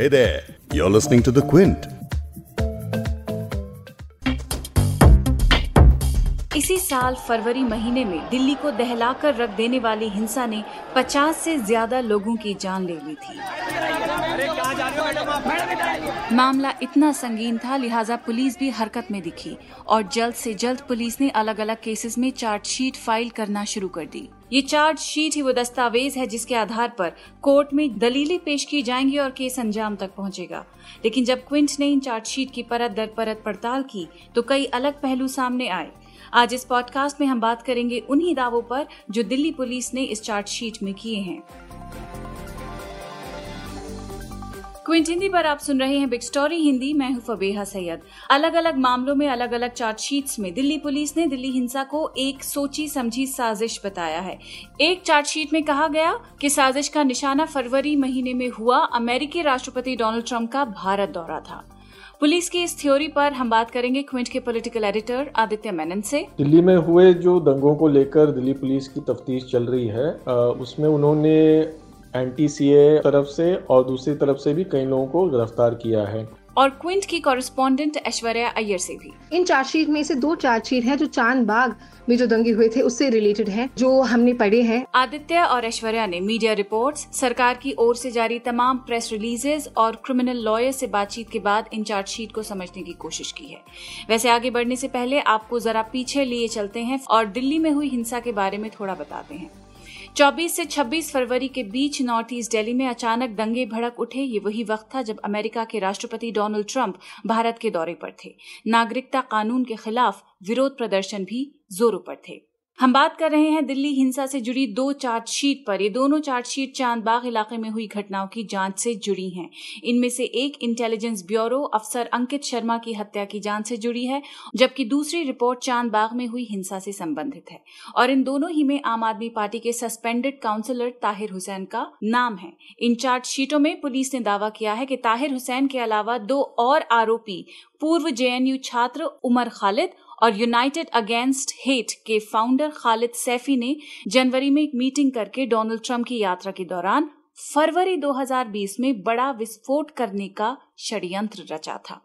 Hey there, you're listening to The Quint. इसी साल फरवरी महीने में दिल्ली को दहलाकर रख देने वाली हिंसा ने 50 से ज़्यादा लोगों की जान ले ली थी मामला इतना संगीन था लिहाजा पुलिस भी हरकत में दिखी और जल्द से जल्द पुलिस ने अलग अलग केसेस में चार्जशीट फ़ाइल करना शुरू कर दी ये चार्जशीट ही वो दस्तावेज़ है जिसके आधार पर कोर्ट में दलीलें पेश की जाएँगी और केस अंजाम तक पहुंचेगा। लेकिन जब क्विंट ने इन चार्जशीट की परत दर परत पड़ताल की तो कई अलग पहलू सामने आए। आज इस पॉडकास्ट में हम बात करेंगे उन्हीं दावों पर जो दिल्ली पुलिस ने इस चार्जशीट में किए हैं। क्विंट हिंदी पर आप सुन रहे हैं बिग स्टोरी हिंदी। मैं हूँ फबेहा सैयद। अलग अलग मामलों में अलग अलग चार्जशीट्स में दिल्ली पुलिस ने दिल्ली हिंसा को एक सोची समझी साजिश बताया है। एक चार्जशीट में कहा गया कि साजिश का निशाना फरवरी महीने में हुआ। अमेरिकी राष्ट्रपति डोनाल्ड ट्रंप का भारत दौरा था। पुलिस की इस थ्योरी पर हम बात करेंगे क्विंट के पॉलिटिकल एडिटर आदित्य मेनन से। दिल्ली में हुए जो दंगों को लेकर दिल्ली पुलिस की तफ्तीश चल रही है उसमें उन्होंने सी तरफ़ से और दूसरी तरफ़ से भी कई लोगों को गिरफ़्तार किया है। और क्विंट की कॉरेस्पॉन्डेंट ऐश्वर्या अय्यर से भी। इन चार्जशीट में से दो चार्जशीट हैं जो चाँद बाग में जो दंगे हुए थे उससे रिलेटेड हैं जो हमने पढ़े हैं। आदित्य और ऐश्वर्या ने मीडिया रिपोर्ट्स सरकार की ओर से जारी तमाम प्रेस रिलीजेस और क्रिमिनल लॉयर से बातचीत के बाद इन चार्जशीट को समझने की कोशिश की है। वैसे आगे बढ़ने से पहले आपको जरा पीछे लिए चलते हैं और दिल्ली में हुई हिंसा के बारे में थोड़ा बताते हैं। 24 से 26 फरवरी के बीच नॉर्थ ईस्ट दिल्ली में अचानक दंगे भड़क उठे। ये वही वक्त था जब अमेरिका के राष्ट्रपति डोनाल्ड ट्रंप भारत के दौरे पर थे। नागरिकता कानून के खिलाफ विरोध प्रदर्शन भी जोरों पर थे। हम बात कर रहे हैं दिल्ली हिंसा से जुड़ी दो चार्जशीट पर। ये दोनों चार्जशीट चांदबाग इलाके में हुई घटनाओं की जाँच से जुड़ी हैं। इनमें से एक इंटेलिजेंस ब्यूरो अफसर अंकित शर्मा की हत्या की जाँच से जुड़ी है, जबकि दूसरी रिपोर्ट चांदबाग में हुई हिंसा से संबंधित है। और इन दोनों ही में आम आदमी पार्टी के सस्पेंडेड काउंसिलर ताहिर हुसैन का नाम है। इन चार्जशीटों में पुलिस ने दावा किया है कि ताहिर हुसैन के अलावा दो और आरोपी पूर्व जेएनयू छात्र उमर खालिद और यूनाइटेड अगेंस्ट हेट के फाउंडर खालिद सैफी ने जनवरी में एक मीटिंग करके डोनाल्ड ट्रंप की यात्रा के दौरान फरवरी 2020 में बड़ा विस्फोट करने का षड्यंत्र रचा था।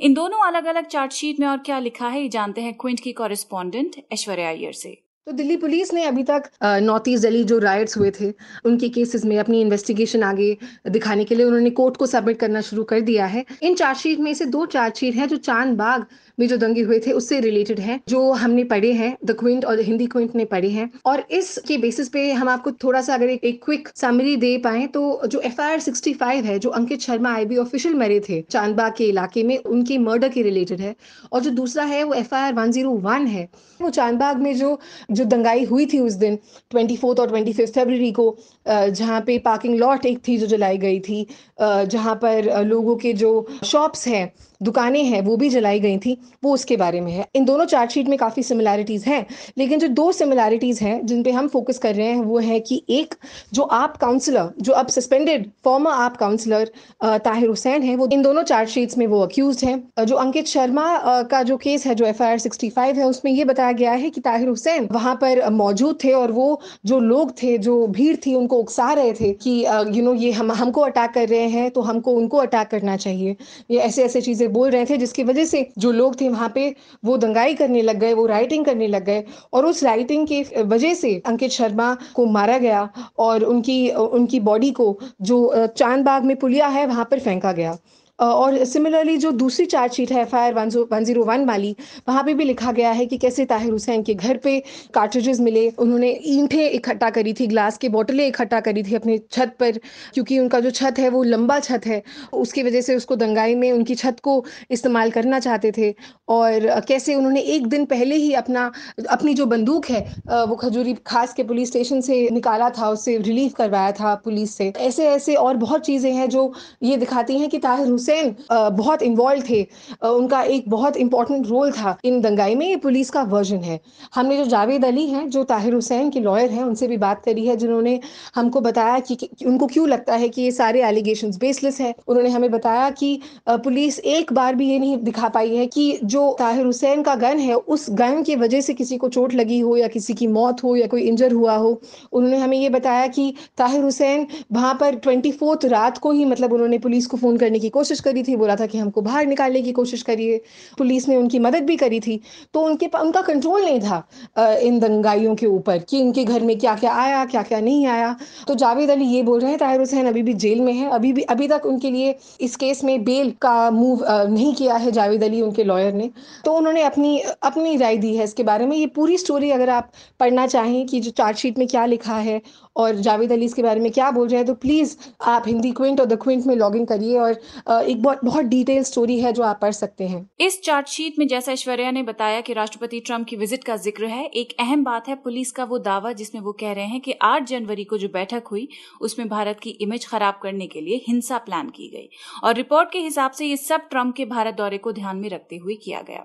इन दोनों अलग अलग चार्जशीट में और क्या लिखा है, ये जानते हैं क्विंट की कॉरेस्पॉन्डेंट ऐश्वर्या अय्यर से। तो दिल्ली पुलिस ने अभी तक नॉर्थ ईस्ट दिल्ली जो राइट्स हुए थे उनके केसेस में अपनी इन्वेस्टिगेशन आगे दिखाने के लिए उन्होंने कोर्ट को सबमिट करना शुरू कर दिया है। इन चार्जशीट में से दो चार्जशीट हैं जो चाँद बाग में जो दंगे हुए थे उससे रिलेटेड है जो हमने पढ़े हैं द क्विंट और हिंदी क्विंट ने पढ़े हैं। और इसके बेसिस पे हम आपको थोड़ा सा अगर एक, क्विक समरी दे पाए तो जो F I R sixty five है जो Ankit Sharma I B official मरे थे चांदबाग के इलाके में उनके मर्डर के रिलेटेड है। और जो दूसरा है वो F I R one zero one है वो चांदबाग में जो जो दंगाई हुई थी उस दिन ट्वेंटी फोर्थ और ट्वेंटी फिफ्थ फेबररी को जहाँ पे पार्किंग लॉट एक थी जो जलाई गई थी जहाँ पर लोगों के जो शॉप्स हैं दुकानें हैं, वो भी जलाई गई थी, वो उसके बारे में है। इन दोनों चार्जशीट में काफ़ी सिमिलैरिटीज़ हैं, लेकिन जो दो सिमिलैरिटीज़ हैं, जिन पे हम फोकस कर रहे हैं, वो है कि एक जो आप काउंसलर जो अब suspended former AAP councillor Tahir Hussain है, वो इन दोनों चार्जशीट्स में वो अक्यूज हैं। जो अंकित शर्मा का जो केस है, जो एफ़ आई है, उसमें ये बताया गया है कि ताहिर हुसैन वहाँ पर मौजूद थे और वो जो लोग थे, जो भीड़ थी, उनको उकसा रहे थे कि यू नो ये हम, हमको अटैक कर रहे हैं तो हमको उनको अटैक करना चाहिए। ये ऐसे ऐसे चीज़ें से बोल रहे थे, जिसकी वजह से जो लोग थे वहाँ पे, वो दंगाई करने लग गए, वो राइटिंग करने लग गए और उस राइटिंग के वजह से अंकित शर्मा को मारा गया और उनकी उनकी बॉडी को जो चांदबाग में पुलिया है, वहाँ पर फेंका गया। और सिमिलरली जो दूसरी चार्जशीट है F I R one zero one वाली, वहाँ पे भी लिखा गया है कि कैसे ताहिर हुसैन के घर पे कार्ट्रिजेस मिले। उन्होंने ईंटें इकट्ठा करी थी ग्लास की बोतलें इकट्ठा करी थी अपने छत पर, क्योंकि उनका जो छत है वो लंबा छत है। उसकी वजह से उसको दंगाई में उनकी छत को इस्तेमाल करना चाहते थे। और कैसे उन्होंने एक दिन पहले ही अपना, अपनी जो बंदूक है वो खजूरी खास के पुलिस स्टेशन से निकाला था, उससे रिलीव करवाया था पुलिस से। ऐसे ऐसे और बहुत चीज़ें हैं जो ये दिखाती हैं कि ताहिर हुसैन बहुत इन्वॉल्व थे। उनका एक बहुत इंपॉर्टेंट रोल था। इन दंगाई में ये पुलिस का वर्जन है। हमने जो जावेद अली हैं जो ताहिर हुसैन के लॉयर हैं उनसे भी बात करी है जिन्होंने हमको बताया कि, कि उनको क्यों लगता है कि ये सारे एलिगेशन बेसलेस है। उन्होंने हमें बताया कि पुलिस एक बार भी ये नहीं दिखा पाई है कि जो ताहिर हुसैन का गन है उस गन की वजह से किसी को चोट लगी हो या किसी की मौत हो या कोई इंजर हुआ हो। उन्होंने हमें ये बताया कि ताहिर हुसैन वहाँ पर ट्वेंटी रात को ही मतलब उन्होंने पुलिस को फ़ोन करने की कोशिश करी थी, बोला था कि हमको बाहर निकालने की कोशिश करिए। पुलिस ने उनकी मदद भी करी थी। तो उनके उनका कंट्रोल नहीं था इन दंगाइयों के ऊपर कि इनके घर में क्या क्या आया क्या क्या नहीं आया। तो जावेद अली ये बोल रहे हैं, ताहिर हुसैन अभी भी जेल में है। अभी भी, अभी तक उनके लिए इस केस में बेल का मूव नहीं किया है जावेद अली, उनके लॉयर ने। तो उन्होंने अपनी अपनी राय दी है इसके बारे में। ये पूरी स्टोरी अगर आप पढ़ना चाहें कि जो चार्जशीट में क्या लिखा है और जावेद अली इसके बारे में क्या बोल रहे हैं तो प्लीज़ आप हिंदी क्विंट और द क्विंट में लॉग इन करिए और एक बहुत बहुत डिटेल स्टोरी है जो आप पढ़ सकते हैं। इस चार्जशीट में जैसा ऐश्वर्या ने बताया कि राष्ट्रपति ट्रंप की विज़िट का ज़िक्र है, एक अहम बात है पुलिस का वो दावा जिसमें वो कह रहे हैं कि 8 जनवरी को जो बैठक हुई, उसमें भारत की इमेज खराब करने के लिए हिंसा प्लान की गई और रिपोर्ट के हिसाब से ये सब ट्रंप के भारत दौरे को ध्यान में रखते हुए किया गया।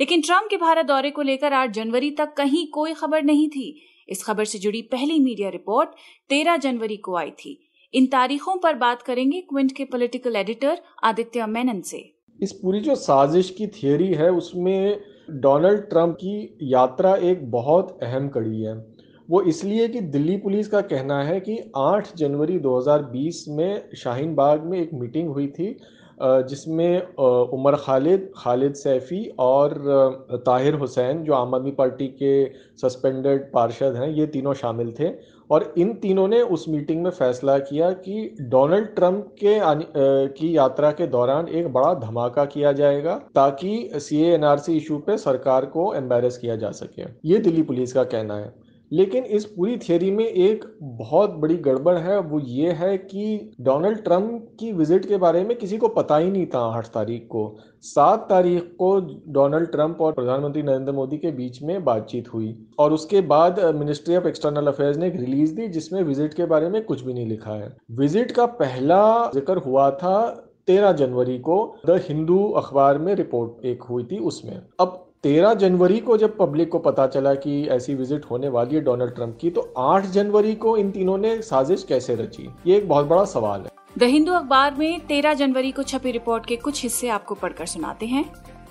लेकिन ट्रंप के भारत दौरे को लेकर 8 जनवरी तक कहीं कोई खबर नहीं थी। इस खबर से जुड़ी पहली मीडिया रिपोर्ट 13 जनवरी को आई थी। इन तारीखों पर बात करेंगे क्विंट के पॉलिटिकल एडिटर आदित्य मेनन से। इस पूरी जो साजिश की थियोरी है, उसमें डोनाल्ड ट्रंप की यात्रा एक बहुत अहम कड़ी है। वो इसलिए कि दिल्ली पुलिस का कहना है कि 8 जनवरी 2020 में शाहीन बाग में एक मीटिंग हुई थी जिसमें उमर खालिद खालिद सैफ़ी और ताहिर हुसैन जो आम आदमी पार्टी के सस्पेंडेड पार्षद हैं, ये तीनों शामिल थे। और इन तीनों ने उस मीटिंग में फैसला किया कि डोनाल्ड ट्रंप के की यात्रा के दौरान एक बड़ा धमाका किया जाएगा ताकि सी एनआरसी इशू पे सरकार को एम्बेरस किया जा सके। ये दिल्ली पुलिस का कहना है। लेकिन इस पूरी थियोरी में एक बहुत बड़ी गड़बड़ है, वो ये है कि डोनाल्ड ट्रंप की विज़िट के बारे में किसी को पता ही नहीं था आठ तारीख को। सात तारीख को डोनाल्ड ट्रंप और प्रधानमंत्री नरेंद्र मोदी के बीच में बातचीत हुई और उसके बाद मिनिस्ट्री ऑफ़ एक्सटर्नल अफेयर्स ने एक रिलीज़ दी जिसमें विज़िट के बारे में कुछ भी नहीं लिखा है। विज़िट का पहला ज़िक्र हुआ था तेरह जनवरी को, द हिंदू अखबार में रिपोर्ट एक हुई थी उसमें। अब तेरह जनवरी को जब पब्लिक को पता चला कि ऐसी विज़िट होने वाली है डोनाल्ड ट्रंप की तो आठ जनवरी को इन तीनों ने साजिश कैसे रची? ये एक बहुत बड़ा सवाल है। द हिंदू अखबार में तेरह जनवरी को छपी रिपोर्ट के कुछ हिस्से आपको पढ़कर सुनाते हैं।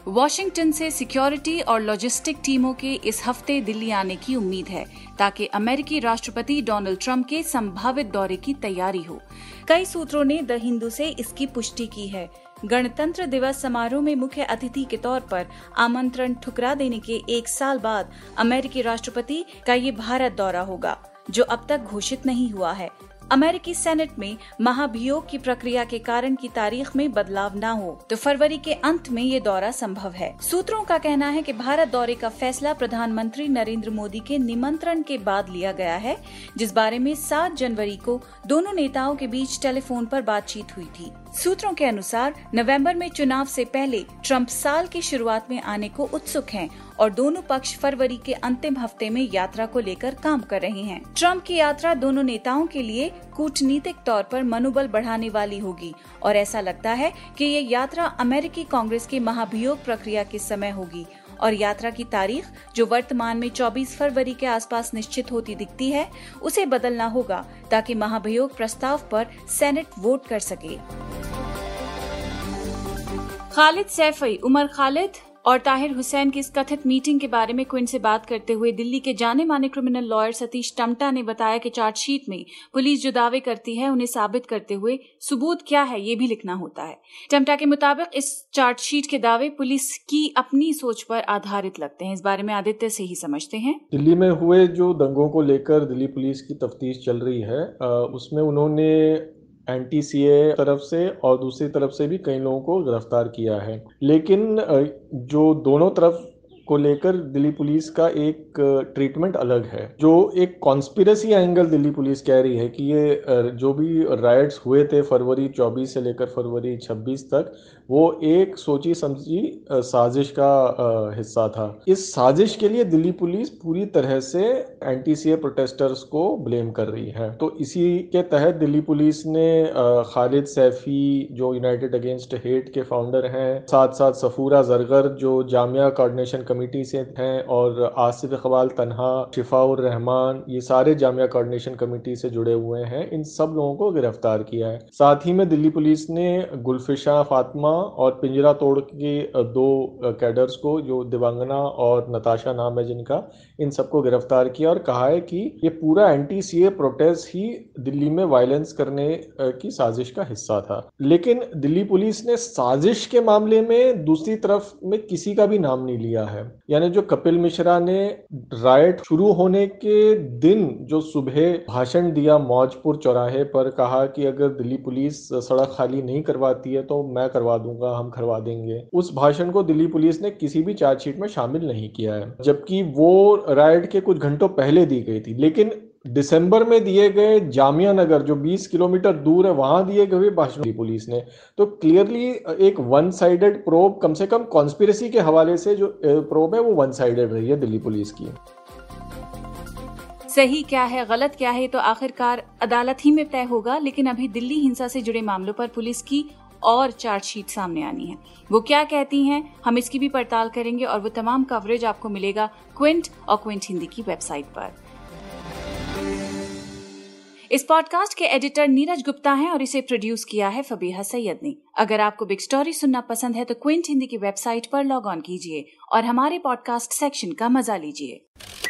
वॉशिंगटन से सिक्योरिटी और लॉजिस्टिक टीमों के इस हफ़्ते दिल्ली आने की उम्मीद है, ताकि अमेरिकी राष्ट्रपति डोनाल्ड ट्रंप के संभावित दौरे की तैयारी हो। कई सूत्रों ने द हिंदू से इसकी पुष्टि की है। गणतंत्र दिवस समारोह में मुख्य अतिथि के तौर पर आमंत्रण ठुकरा देने के एक साल बाद अमेरिकी राष्ट्रपति का ये भारत दौरा होगा, जो अब तक घोषित नहीं हुआ है। अमेरिकी सेनेट में महाभियोग की प्रक्रिया के कारण की तारीख में बदलाव न हो तो फरवरी के अंत में ये दौरा संभव है। सूत्रों का कहना है कि भारत दौरे का फैसला प्रधानमंत्री नरेंद्र मोदी के निमंत्रण के बाद लिया गया है, जिस बारे में 7 जनवरी को दोनों नेताओं के बीच टेलीफोन पर बातचीत हुई थी। सूत्रों के अनुसार, नवंबर में चुनाव से पहले ट्रंप साल की शुरुआत में आने को उत्सुक हैं और दोनों पक्ष फरवरी के अंतिम हफ़्ते में यात्रा को लेकर काम कर रहे हैं। ट्रंप की यात्रा दोनों नेताओं के लिए कूटनीतिक तौर पर मनोबल बढ़ाने वाली होगी और ऐसा लगता है कि ये यात्रा अमेरिकी कांग्रेस के महाभियोग प्रक्रिया के समय होगी और यात्रा की तारीख, जो वर्तमान में 24 फरवरी के आसपास निश्चित होती दिखती है, उसे बदलना होगा ताकि महाभियोग प्रस्ताव पर सेनेट वोट कर सके। खालिद सैफई उमर खालिद और ताहिर हुसैन की इस कथित मीटिंग के बारे में क्विन से बात करते हुए दिल्ली के जाने माने क्रिमिनल लॉयर सतीश टमटा ने बताया कि चार्जशीट में पुलिस जो दावे करती है, उन्हें साबित करते हुए सबूत क्या है, ये भी लिखना होता है। टमटा के मुताबिक इस चार्जशीट के दावे पुलिस की अपनी सोच पर आधारित लगते हैं। इस बारे में आदित्य से ही समझते हैं। दिल्ली में हुए जो दंगों को लेकर दिल्ली पुलिस की तफ्तीश चल रही है उसमें उन्होंने एन तरफ़ से और दूसरी तरफ़ से भी कई लोगों को गिरफ़्तार किया है। लेकिन जो दोनों तरफ़ को लेकर दिल्ली पुलिस का एक ट्रीटमेंट अलग है, जो एक कॉन्स्पिरसी एंगल दिल्ली पुलिस कह रही है कि ये जो भी राइट्स हुए थे फरवरी 24 से लेकर फरवरी 26 तक वो एक सोची समझी साजिश का हिस्सा था। इस साजिश के लिए दिल्ली पुलिस पूरी तरह से एंटी सी प्रोटेस्टर्स को ब्लेम कर रही है। तो इसी के तहत दिल्ली पुलिस ने खालिद सैफी, जो यूनाइटेड अगेंस्ट हेट के फाउंडर हैं साथ साथ सफूरा जरगर, जो जामिया कोऑर्डिनेशन कमेटी से हैं, और आसिफ इकबाल, तनहा, शिफाउर रहमान, ये सारे जामिया कोऑर्डिनेशन कमेटी से जुड़े हुए हैं। इन सब लोगों को गिरफ़्तार किया है। साथ ही में दिल्ली पुलिस ने गुलफिशा फातिमा और पिंजरा तोड़ के दो कैडर्स को, जो दिवंगना और नताशा नाम है जिनका, इन सबको गिरफ़्तार किया और कहा है कि ये पूरा एंटी सीए प्रोटेस्ट ही दिल्ली में वायलेंस करने की साजिश का हिस्सा था। लेकिन दिल्ली पुलिस ने साजिश के मामले में दूसरी तरफ़ में किसी का भी नाम नहीं लिया है। यानी जो कपिल मिश्रा ने राइट शुरू होने के दिन जो सुबह भाषण दिया मौजपुर चौराहे पर, कहा कि अगर दिल्ली पुलिस सड़क खाली नहीं करवाती है तो मैं करवा दूँगा, हम करवा देंगे। उस भाषण को दिल्ली पुलिस ने किसी भी चार्जशीट में शामिल नहीं किया है, जबकि वो राइट के कुछ घंटों पहले दी गई थी। लेकिन दिसंबर में दिए गए जामिया नगर, जो 20 किलोमीटर दूर है, वहाँ दिए गए भाषण पुलिस ने। तो क्लियरली एक वन साइडेड प्रोब कम से कम कॉन्स्पिरसी के हवाले से जो प्रोब है, वो वन साइडेड रही है दिल्ली पुलिस की। सही क्या है, गलत क्या है तो आखिरकार अदालत ही में तय होगा, लेकिन अभी दिल्ली हिंसा से जुड़े मामलों पर पुलिस की और चार्जशीट सामने आनी है। वो क्या कहती हैं, हम इसकी भी पड़ताल करेंगे और वो तमाम कवरेज आपको मिलेगा क्विंट और क्विंट हिंदी की वेबसाइट पर। इस पॉडकास्ट के एडिटर नीरज गुप्ता हैं और इसे प्रोड्यूस किया है फबीहा सैयद ने। अगर आपको बिग स्टोरी सुनना पसंद है तो क्विंट हिंदी की वेबसाइट पर लॉग ऑन कीजिए और हमारे पॉडकास्ट सेक्शन का मज़ा लीजिए।